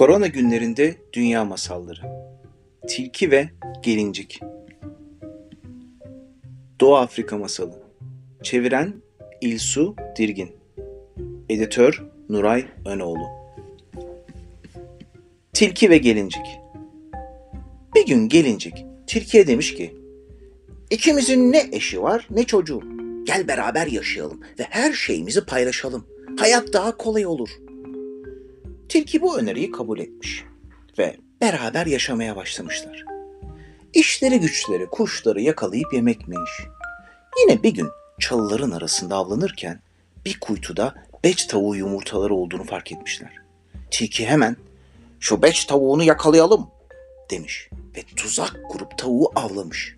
Korona günlerinde dünya masalları. Tilki ve Gelincik. Doğu Afrika masalı. Çeviren İlsu Dirgin. Editör Nuray Önoğlu. Tilki ve Gelincik. Bir gün Gelincik tilkiye demiş ki İkimizin ne eşi var ne çocuğu. Gel beraber yaşayalım ve her şeyimizi paylaşalım. Hayat daha kolay olur. Tilki bu öneriyi kabul etmiş ve beraber yaşamaya başlamışlar. İşleri güçleri kuşları yakalayıp yemekmiş. Yine bir gün çalıların arasında avlanırken bir kuytuda beç tavuğu yumurtaları olduğunu fark etmişler. Tilki hemen şu beç tavuğunu yakalayalım demiş ve tuzak kurup tavuğu avlamış.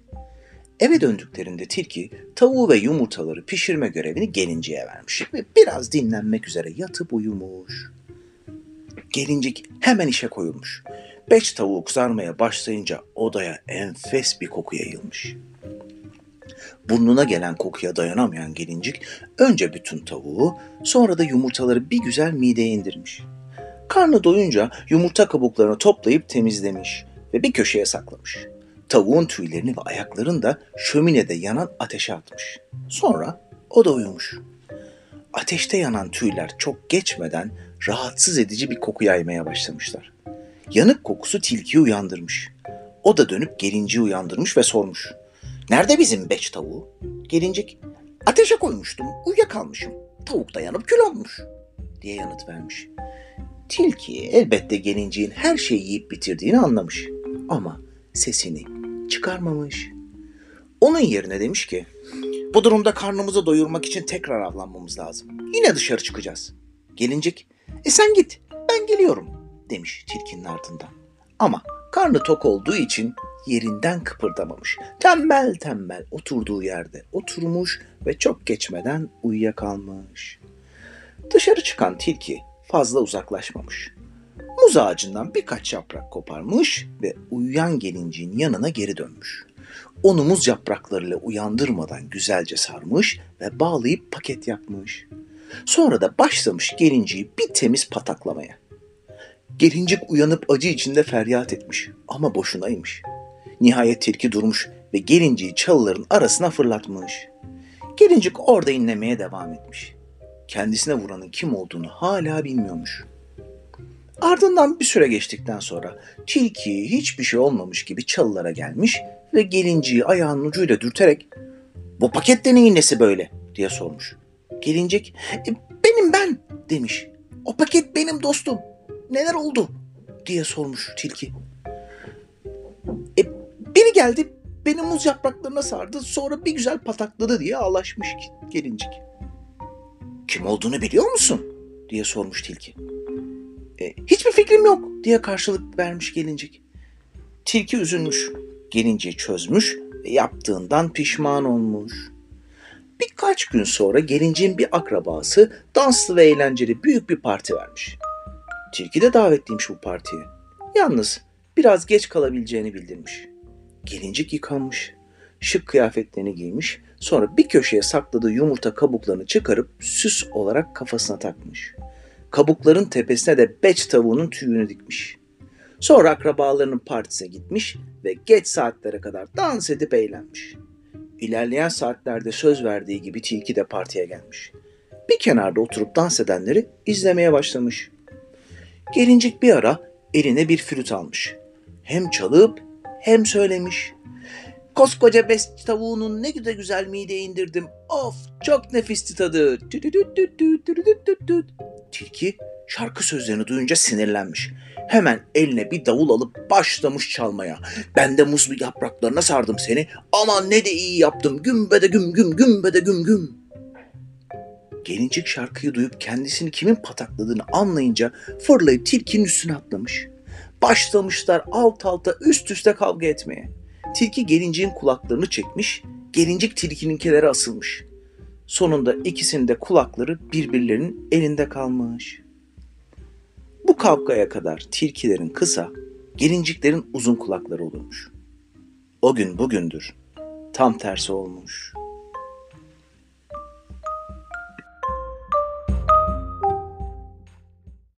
Eve döndüklerinde tilki tavuğu ve yumurtaları pişirme görevini gelinceye vermiş ve biraz dinlenmek üzere yatıp uyumuş. Gelincik hemen işe koyulmuş. Beş tavuğu kızarmaya başlayınca odaya enfes bir koku yayılmış. Burnuna gelen kokuya dayanamayan gelincik önce bütün tavuğu sonra da yumurtaları bir güzel mideye indirmiş. Karnı doyunca yumurta kabuklarını toplayıp temizlemiş ve bir köşeye saklamış. Tavuğun tüylerini ve ayaklarını da şöminede yanan ateşe atmış. Sonra o da uyumuş. Ateşte yanan tüyler çok geçmeden rahatsız edici bir koku yaymaya başlamışlar. Yanık kokusu tilkiyi uyandırmış. O da dönüp gelinciyi uyandırmış ve sormuş. Nerede bizim beç tavuğu? Gelincik, ateşe koymuştum, uyuyakalmışım. Tavuk da yanıp kül olmuş diye yanıt vermiş. Tilki elbette gelinciğin her şeyi yiyip bitirdiğini anlamış. Ama sesini çıkarmamış. Onun yerine demiş ki, bu durumda karnımızı doyurmak için tekrar avlanmamız lazım. Yine dışarı çıkacağız. Gelincik, e sen git, ben geliyorum demiş tilkinin ardından. Ama karnı tok olduğu için yerinden kıpırdamamış. Tembel tembel oturduğu yerde oturmuş ve çok geçmeden uyuyakalmış. Dışarı çıkan tilki fazla uzaklaşmamış. Muz ağacından birkaç yaprak koparmış ve uyuyan gelinciğin yanına geri dönmüş. Onu muz yapraklarıyla uyandırmadan güzelce sarmış ve bağlayıp paket yapmış. Sonra da başlamış gelinciyi bir temiz pataklamaya. Gelincik uyanıp acı içinde feryat etmiş ama boşunaymış. Nihayet tilki durmuş ve gelinciyi çalıların arasına fırlatmış. Gelincik orada inlemeye devam etmiş. Kendisine vuranın kim olduğunu hala bilmiyormuş. Ardından bir süre geçtikten sonra tilki hiçbir şey olmamış gibi çalılara gelmiş ve gelinciyi ayağının ucuyla dürterek ''Bu pakette neyin nesi böyle?'' diye sormuş. Gelincik e, ''Benim ben'' demiş. ''O paket benim dostum. Neler oldu?'' diye sormuş tilki. E, biri geldi beni muz yapraklarına sardı sonra bir güzel patakladı diye ağlaşmış gelincik. Kim olduğunu biliyor musun? diye sormuş tilki. E, hiçbir fikrim yok diye karşılık vermiş gelincik. Tilki üzülmüş. Gelinciyi çözmüş ve yaptığından pişman olmuş. Birkaç gün sonra gelincin bir akrabası danslı ve eğlenceli büyük bir parti vermiş. Tilki de davetliymiş bu partiye. Yalnız biraz geç kalabileceğini bildirmiş. Gelincik yıkanmış, şık kıyafetlerini giymiş, sonra bir köşeye sakladığı yumurta kabuklarını çıkarıp süs olarak kafasına takmış. Kabukların tepesine de beç tavuğunun tüyünü dikmiş. Sonra akrabalarının partisine gitmiş ve geç saatlere kadar dans edip eğlenmiş. İlerleyen saatlerde söz verdiği gibi tilki de partiye gelmiş. Bir kenarda oturup dans edenleri izlemeye başlamış. Gelincik bir ara eline bir flüt almış. Hem çalıp hem söylemiş. Koskoca beş tavuğunun ne güzel güzel mideye indirdim. Of çok nefisti tadı. Tilki şarkı sözlerini duyunca sinirlenmiş. Hemen eline bir davul alıp başlamış çalmaya. Ben de muz yapraklarına sardım seni. Aman ne de iyi yaptım. Gümbede güm güm gümbede güm güm. Gelincik şarkıyı duyup kendisini kimin patakladığını anlayınca fırlayıp tilkinin üstüne atlamış. Başlamışlar alt alta üst üste kavga etmeye. Tilki gelinciğin kulaklarını çekmiş, gelincik tilkininkilere asılmış. Sonunda ikisinin de kulakları birbirlerinin elinde kalmış. Bu kavgaya kadar tilkilerin kısa, gelinciklerin uzun kulakları olurmuş. O gün bugündür tam tersi olmuş.''